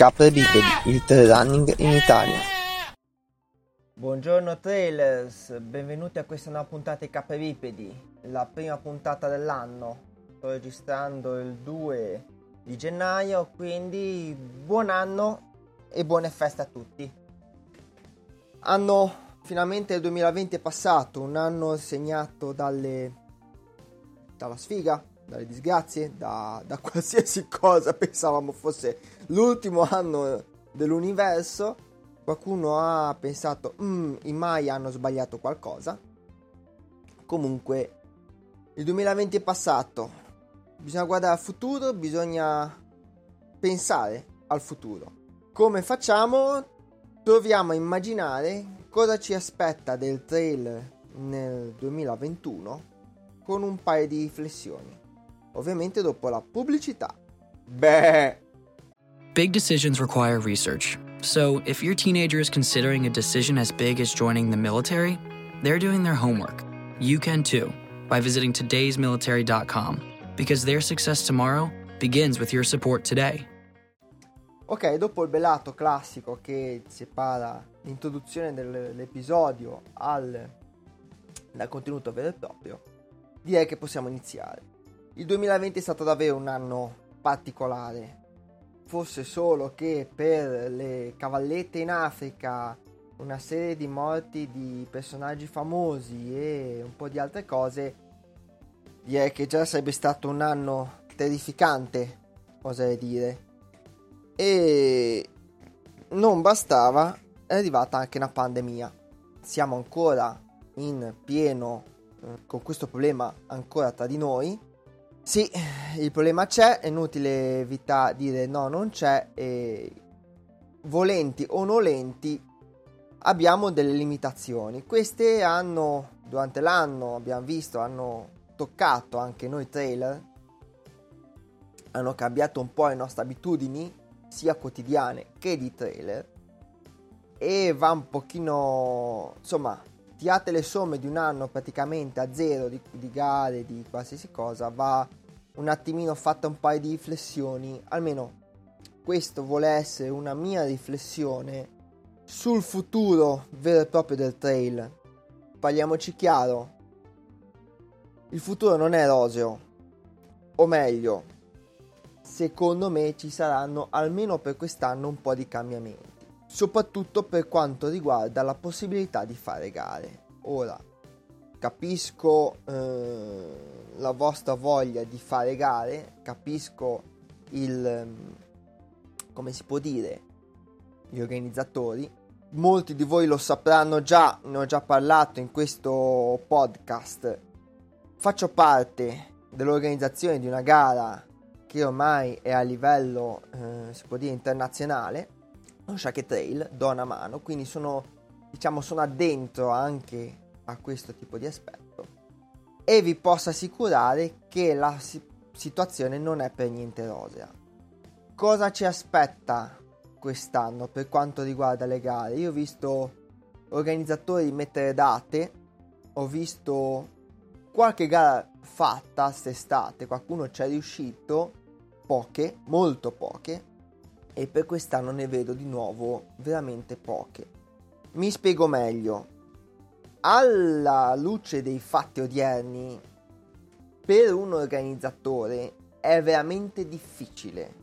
Capre Bipedi, il trail running in Italia. Buongiorno trailers, benvenuti a questa nuova puntata di Capre Bipedi, la prima puntata dell'anno. Sto registrando il 2 di gennaio, quindi buon anno e buone feste a tutti. Anno finalmente il 2020 è passato, un anno segnato dalle dalla sfiga, dalle disgrazie, da, da qualsiasi cosa pensavamo fosse l'ultimo anno dell'universo. Qualcuno ha pensato, mm, i Mai hanno sbagliato qualcosa. Comunque, il 2020 è passato. Bisogna guardare al futuro, bisogna pensare al futuro. Come facciamo? Proviamo a immaginare cosa ci aspetta del trail nel 2021 con un paio di riflessioni. Ovviamente dopo la pubblicità. Beh. Big decisions require research. So, if your teenager is considering a decision as big as joining the military, they're doing their homework. You can too by visiting today'smilitary.com because their success tomorrow begins with your support today. Ok, dopo il belato classico che separa l'introduzione dell'episodio al, dal contenuto vero e proprio, direi che possiamo iniziare. Il 2020 è stato davvero un anno particolare. Fosse solo che per le cavallette in Africa, una serie di morti di personaggi famosi e un po' di altre cose, direi che già sarebbe stato un anno terrificante, oserei dire. E non bastava, è arrivata anche una pandemia. Siamo ancora in pieno eh, con questo problema ancora tra di noi. Sì, il problema c'è, è inutile evitare dire no, non c'è e volenti o nolenti abbiamo delle limitazioni. Queste hanno durante l'anno, abbiamo visto, hanno toccato anche noi trailer, hanno cambiato un po' le nostre abitudini, sia quotidiane che di trailer, e va un pochino, insomma, tirate le somme di un anno praticamente a zero di, di gare, di qualsiasi cosa, va un attimino fatta un paio di riflessioni, almeno questo vuole essere una mia riflessione sul futuro vero e proprio del trail. Parliamoci chiaro, il futuro non è roseo, o meglio, secondo me ci saranno almeno per quest'anno un po' di cambiamenti soprattutto per quanto riguarda la possibilità di fare gare. Ora, capisco eh, la vostra voglia di fare gare, capisco il, mm, come si può dire, gli organizzatori. Molti di voi lo sapranno già, ne ho già parlato in questo podcast. Faccio parte dell'organizzazione di una gara che ormai è a livello, eh, si può dire, internazionale Trail do una mano, quindi sono, diciamo, sono addentro anche a questo tipo di aspetto e vi posso assicurare che la si- situazione non è per niente rosea. Cosa ci aspetta quest'anno per quanto riguarda le gare? Io ho visto organizzatori mettere date, ho visto qualche gara fatta quest'estate, qualcuno ci è riuscito, poche, molto poche, e per quest'anno ne vedo di nuovo veramente poche. Mi spiego meglio. Alla luce dei fatti odierni, per un organizzatore è veramente difficile,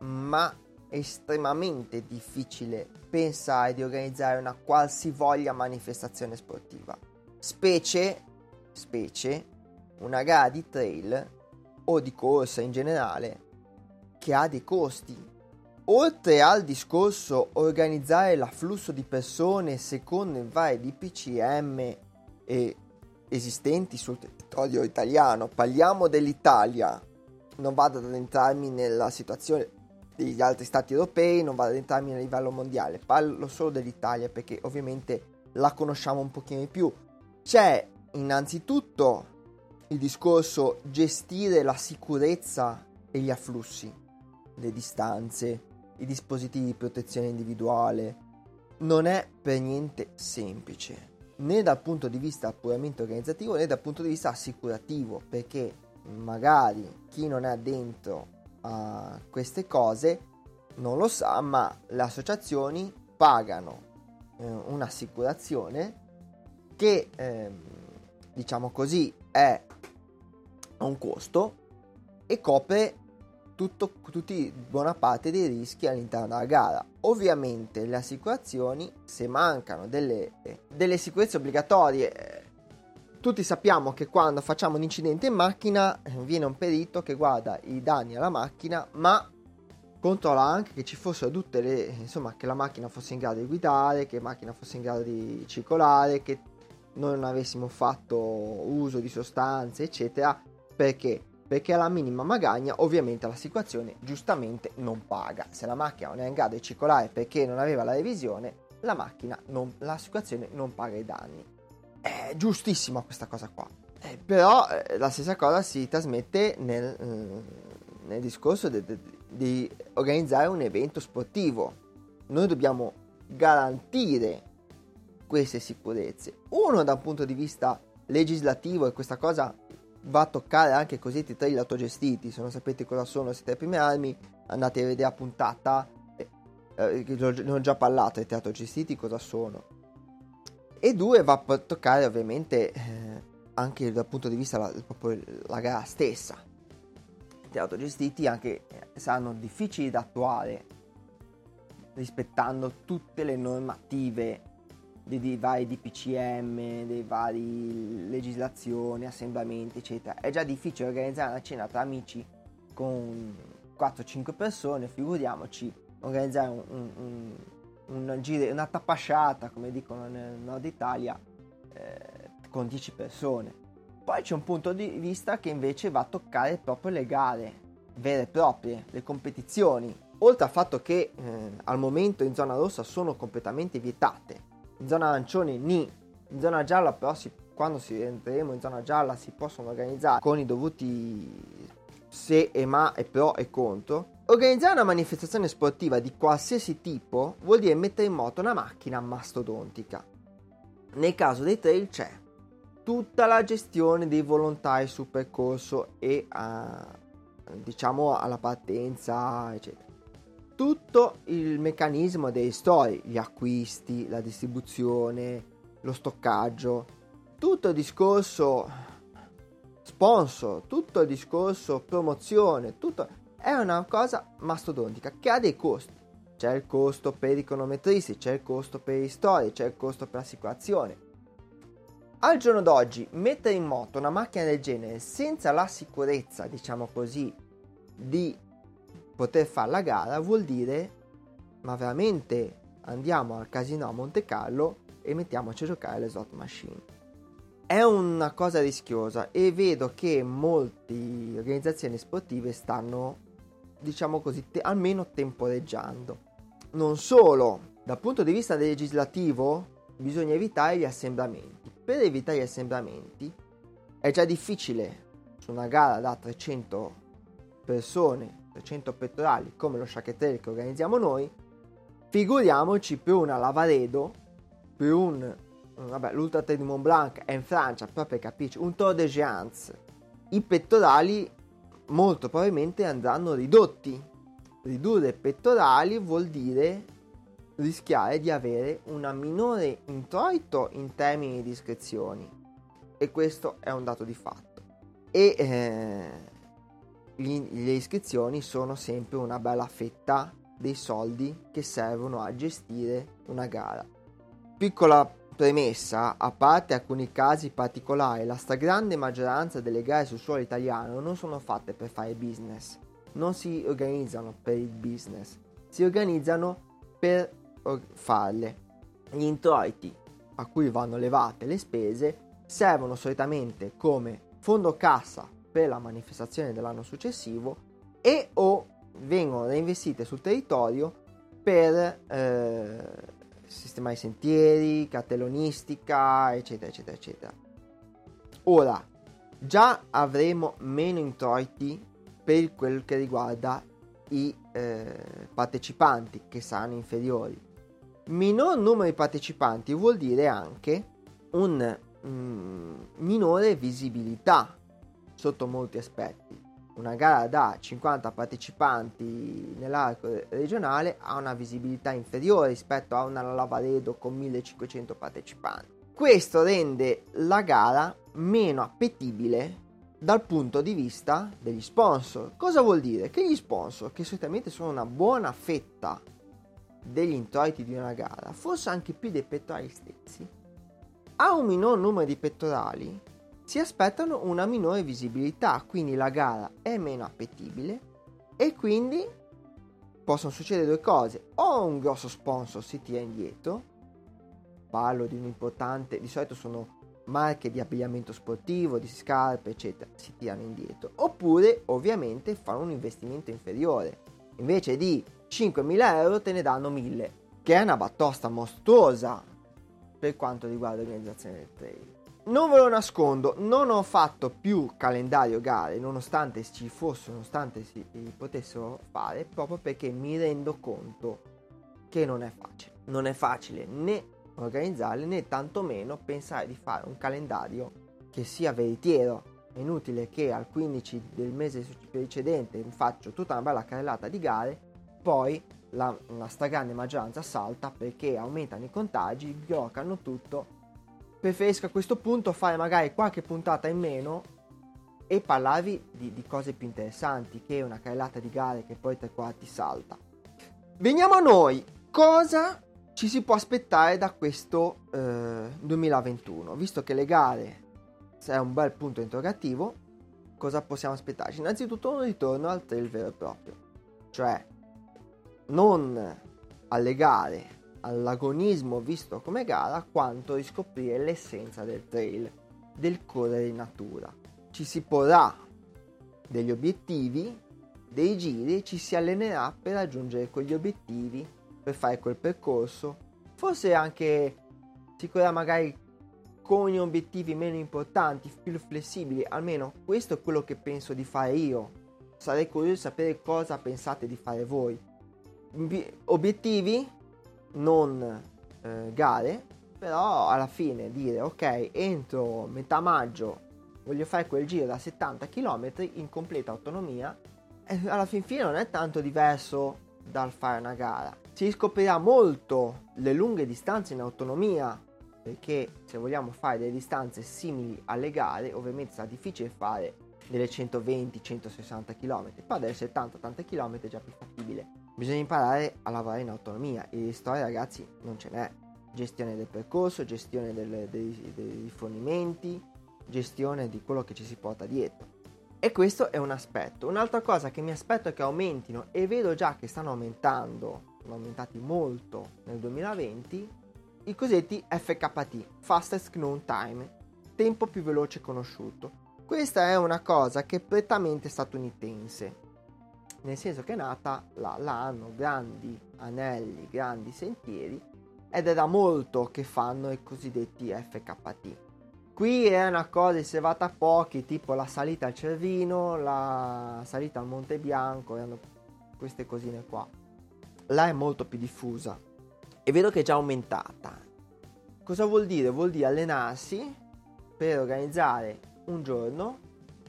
ma estremamente difficile pensare di organizzare una qualsivoglia manifestazione sportiva. Specie, specie, una gara di trail o di corsa in generale che ha dei costi Oltre al discorso organizzare l'afflusso di persone secondo i vari DPCM esistenti sul territorio italiano, parliamo dell'Italia, non vado ad addentrarmi nella situazione degli altri stati europei, non vado ad addentrarmi a livello mondiale, parlo solo dell'Italia perché ovviamente la conosciamo un pochino di più. C'è innanzitutto il discorso gestire la sicurezza e gli afflussi, le distanze, i dispositivi di protezione individuale, non è per niente semplice, né dal punto di vista puramente organizzativo né dal punto di vista assicurativo, perché magari chi non è dentro a queste cose non lo sa, ma le associazioni pagano eh, un'assicurazione che, eh, diciamo così, è a un costo e copre tutto, tutti buona parte dei rischi all'interno della gara. Ovviamente le assicurazioni, se mancano delle, delle sicurezze obbligatorie, eh, tutti sappiamo che quando facciamo un incidente in macchina eh, viene un perito che guarda i danni alla macchina, ma controlla anche che ci fossero tutte le insomma che la macchina fosse in grado di guidare, che la macchina fosse in grado di circolare, che non avessimo fatto uso di sostanze, eccetera. Perché? Perché alla minima magagna ovviamente l'assicurazione giustamente non paga. Se la macchina non è in grado di circolare perché non aveva la revisione, la macchina non, l'assicurazione non paga i danni. È giustissima questa cosa qua. Eh, però eh, la stessa cosa si trasmette nel, eh, nel discorso di organizzare un evento sportivo. Noi dobbiamo garantire queste sicurezze. Uno da un punto di vista legislativo e questa cosa va a toccare anche i cosiddetti trail autogestiti. Se non sapete cosa sono, siete prime armi, andate a vedere la puntata. Eh, ne ho già parlato, i teatro autogestiti cosa sono. E due, va a toccare ovviamente eh, anche dal punto di vista la, proprio la gara stessa. I teatro autogestiti anche eh, saranno difficili da attuare rispettando tutte le normative dei, dei vari DPCM, dei vari legislazioni, assemblamenti, eccetera. È già difficile organizzare una cena tra amici con 4-5 persone, figuriamoci organizzare un, un, un, un giro, una tappasciata, come dicono nel nord Italia, eh, con 10 persone. Poi c'è un punto di vista che invece va a toccare proprio le gare vere e proprie, le competizioni. Oltre al fatto che eh, al momento in zona rossa sono completamente vietate, in zona arancione ni, in zona gialla però si, quando si entreremo in zona gialla si possono organizzare con i dovuti se e ma e pro e contro. Organizzare una manifestazione sportiva di qualsiasi tipo vuol dire mettere in moto una macchina mastodontica. Nel caso dei trail c'è tutta la gestione dei volontari sul percorso e a, diciamo alla partenza, eccetera tutto il meccanismo dei store, gli acquisti, la distribuzione, lo stoccaggio, tutto il discorso sponsor, tutto il discorso promozione, tutto è una cosa mastodontica che ha dei costi. C'è il costo per i cronometristi, c'è il costo per i store, c'è il costo per l'assicurazione. Al giorno d'oggi mettere in moto una macchina del genere senza la sicurezza, diciamo così, di poter fare la gara vuol dire ma veramente andiamo al casino a Monte Carlo e mettiamoci a giocare alle slot machine. È una cosa rischiosa e vedo che molte organizzazioni sportive stanno, diciamo così, te- almeno temporeggiando. Non solo, dal punto di vista legislativo bisogna evitare gli assemblamenti. Per evitare gli assemblamenti è già difficile su una gara da 300 persone 300 pettorali come lo Shack che organizziamo noi, figuriamoci per una Lavaredo, per un, vabbè, l'Ultra Trail di Mont Blanc è in Francia, proprio per capirci, un Tour de Géance, i pettorali molto probabilmente andranno ridotti. Ridurre pettorali vuol dire rischiare di avere una minore introito in termini di iscrizioni e questo è un dato di fatto. E eh, le iscrizioni sono sempre una bella fetta dei soldi che servono a gestire una gara. Piccola premessa, a parte alcuni casi particolari, la stragrande maggioranza delle gare sul suolo italiano non sono fatte per fare business, non si organizzano per il business, si organizzano per farle. Gli introiti a cui vanno levate le spese servono solitamente come fondo cassa per la manifestazione dell'anno successivo e o vengono reinvestite sul territorio per eh, sistemare sentieri, cartellonistica, eccetera, eccetera, eccetera. Ora, già avremo meno introiti per quel che riguarda i eh, partecipanti che saranno inferiori. Minor numero di partecipanti vuol dire anche un mm, minore visibilità sotto molti aspetti. una gara da 50 partecipanti nell'arco regionale ha una visibilità inferiore rispetto a una Lavaredo con 1500 partecipanti. Questo rende la gara meno appetibile dal punto di vista degli sponsor. Cosa vuol dire? Che gli sponsor, che solitamente sono una buona fetta degli introiti di una gara, forse anche più dei pettorali stessi, a un minor numero di pettorali si aspettano una minore visibilità, quindi la gara è meno appetibile e quindi possono succedere due cose, o un grosso sponsor si tira indietro, parlo di un importante, di solito sono marche di abbigliamento sportivo, di scarpe, eccetera, si tirano indietro, oppure ovviamente fanno un investimento inferiore, invece di 5.000 euro te ne danno 1.000, che è una battosta mostruosa per quanto riguarda l'organizzazione del trail. Non ve lo nascondo, non ho fatto più calendario gare, nonostante ci fosse, nonostante si potessero fare, proprio perché mi rendo conto che non è facile. Non è facile né organizzarle né tantomeno pensare di fare un calendario che sia veritiero. È inutile che al 15 del mese precedente faccio tutta una bella carrellata di gare, poi la, la stragrande maggioranza salta perché aumentano i contagi, bloccano tutto preferisco a questo punto fare magari qualche puntata in meno e parlarvi di, di cose più interessanti che una carrellata di gare che poi tre quarti salta. Veniamo a noi, cosa ci si può aspettare da questo eh, 2021? Visto che le gare è un bel punto interrogativo, cosa possiamo aspettarci? Innanzitutto un ritorno al trail vero e proprio, cioè non alle gare all'agonismo visto come gara quanto riscoprire l'essenza del trail, del correre in natura. Ci si porrà degli obiettivi, dei giri, ci si allenerà per raggiungere quegli obiettivi, per fare quel percorso, forse anche si correrà magari con obiettivi meno importanti, più flessibili, almeno questo è quello che penso di fare io. Sarei curioso di sapere cosa pensate di fare voi. Obiettivi non eh, gare, però alla fine dire ok, entro metà maggio voglio fare quel giro da 70 km in completa autonomia, alla fin fine non è tanto diverso dal fare una gara. Si scoprirà molto le lunghe distanze in autonomia, perché se vogliamo fare delle distanze simili alle gare, ovviamente sarà difficile fare delle 120-160 km, però delle 70-80 km è già più fattibile Bisogna imparare a lavorare in autonomia e di storia ragazzi non ce n'è. Gestione del percorso, gestione del, dei, dei rifornimenti, gestione di quello che ci si porta dietro. E questo è un aspetto. Un'altra cosa che mi aspetto è che aumentino e vedo già che stanno aumentando, sono aumentati molto nel 2020, i cosiddetti FKT, Fastest Known Time, tempo più veloce conosciuto. Questa è una cosa che è prettamente statunitense nel senso che è nata là, là hanno grandi anelli, grandi sentieri ed è da molto che fanno i cosiddetti FKT. Qui è una cosa riservata a pochi, tipo la salita al Cervino, la salita al Monte Bianco, queste cosine qua. Là è molto più diffusa e vedo che è già aumentata. Cosa vuol dire? Vuol dire allenarsi per organizzare un giorno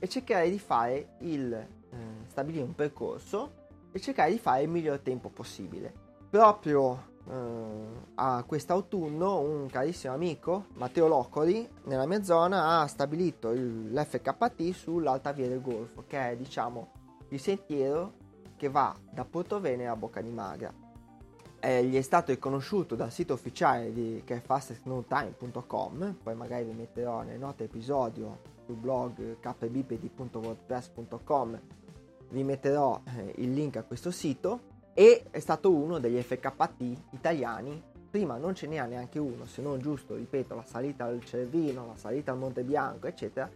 e cercare di fare il eh, stabilire un percorso e cercare di fare il miglior tempo possibile. Proprio eh, a quest'autunno un carissimo amico, Matteo Loccoli, nella mia zona ha stabilito il, l'FKT sull'Alta Via del Golfo, che è diciamo il sentiero che va da Portovene a Bocca di Magra. Eh, gli è stato riconosciuto dal sito ufficiale di, che è fastestknowtime.com, poi magari vi metterò nelle note episodio sul blog kbipedi.wordpress.com vi metterò eh, il link a questo sito e è stato uno degli FKT italiani. Prima non ce n'era neanche uno se non giusto ripeto la salita al Cervino la salita al Monte Bianco eccetera.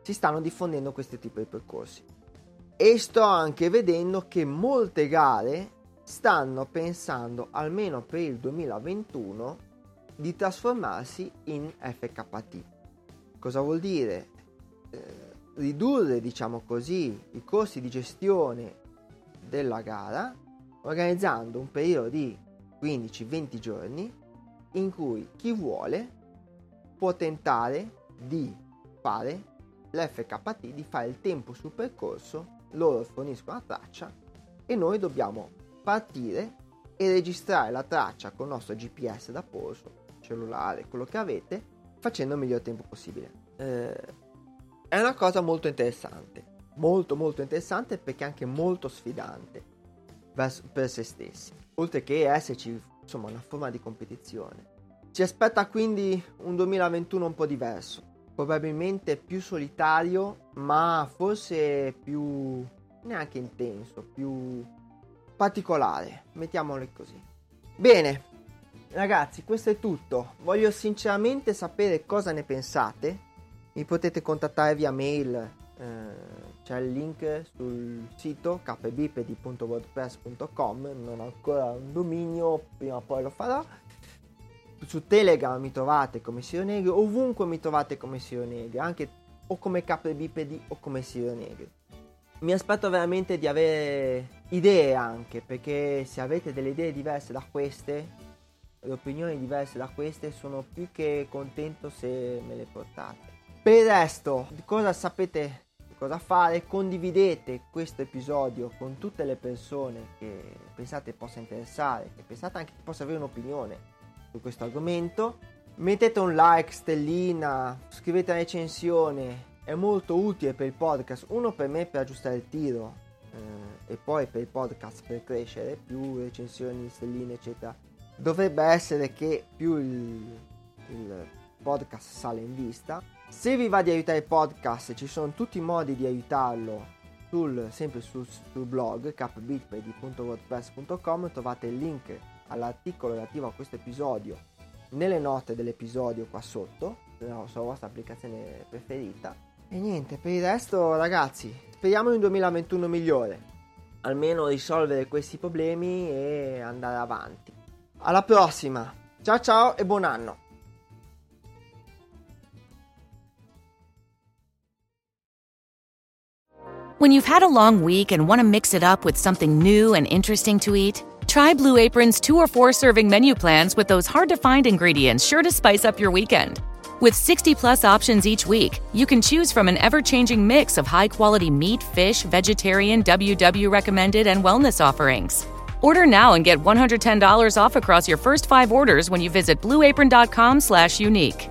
Si stanno diffondendo questi tipi di percorsi. E sto anche vedendo che molte gare stanno pensando almeno per il 2021 di trasformarsi in FKT cosa vuol dire? Eh, ridurre, diciamo così, i costi di gestione della gara organizzando un periodo di 15-20 giorni in cui chi vuole può tentare di fare l'FKT di fare il tempo sul percorso, loro forniscono la traccia e noi dobbiamo partire e registrare la traccia con il nostro GPS da polso, cellulare, quello che avete, facendo il miglior tempo possibile. Eh, è una cosa molto interessante, molto molto interessante perché anche molto sfidante per se stessi, oltre che esserci insomma una forma di competizione. Ci aspetta quindi un 2021 un po' diverso, probabilmente più solitario, ma forse più neanche intenso, più particolare, mettiamolo così. Bene, ragazzi, questo è tutto. Voglio sinceramente sapere cosa ne pensate. Mi potete contattare via mail, eh, c'è il link sul sito kbipedi.wordpress.com, non ho ancora un dominio, prima o poi lo farò su Telegram mi trovate come Siro Negro, ovunque mi trovate come Siro Negro, anche o come bipedi o come Siro Negro. Mi aspetto veramente di avere idee anche, perché se avete delle idee diverse da queste, opinioni diverse da queste, sono più che contento se me le portate. Per il resto, cosa sapete cosa fare? Condividete questo episodio con tutte le persone che pensate possa interessare, che pensate anche che possa avere un'opinione su questo argomento. Mettete un like, stellina, scrivete una recensione, è molto utile per il podcast. Uno per me per aggiustare il tiro eh, e poi per il podcast per crescere, più recensioni, stelline, eccetera. Dovrebbe essere che più il, il podcast sale in vista. Se vi va di aiutare il podcast, ci sono tutti i modi di aiutarlo sul, sempre sul, sul blog capbitpay.wordpress.com trovate il link all'articolo relativo a questo episodio nelle note dell'episodio qua sotto, sulla vostra applicazione preferita. E niente, per il resto ragazzi, speriamo in un 2021 migliore. Almeno risolvere questi problemi e andare avanti. Alla prossima! Ciao ciao e buon anno! When you've had a long week and want to mix it up with something new and interesting to eat, Try Blue Apron's two or four serving menu plans with those hard to find ingredients sure to spice up your weekend. With 60 plus options each week, you can choose from an ever changing mix of high quality meat, fish, vegetarian, WW recommended, and wellness offerings. Order now and get $110 off across your first five orders when you visit blueapron.com slash unique.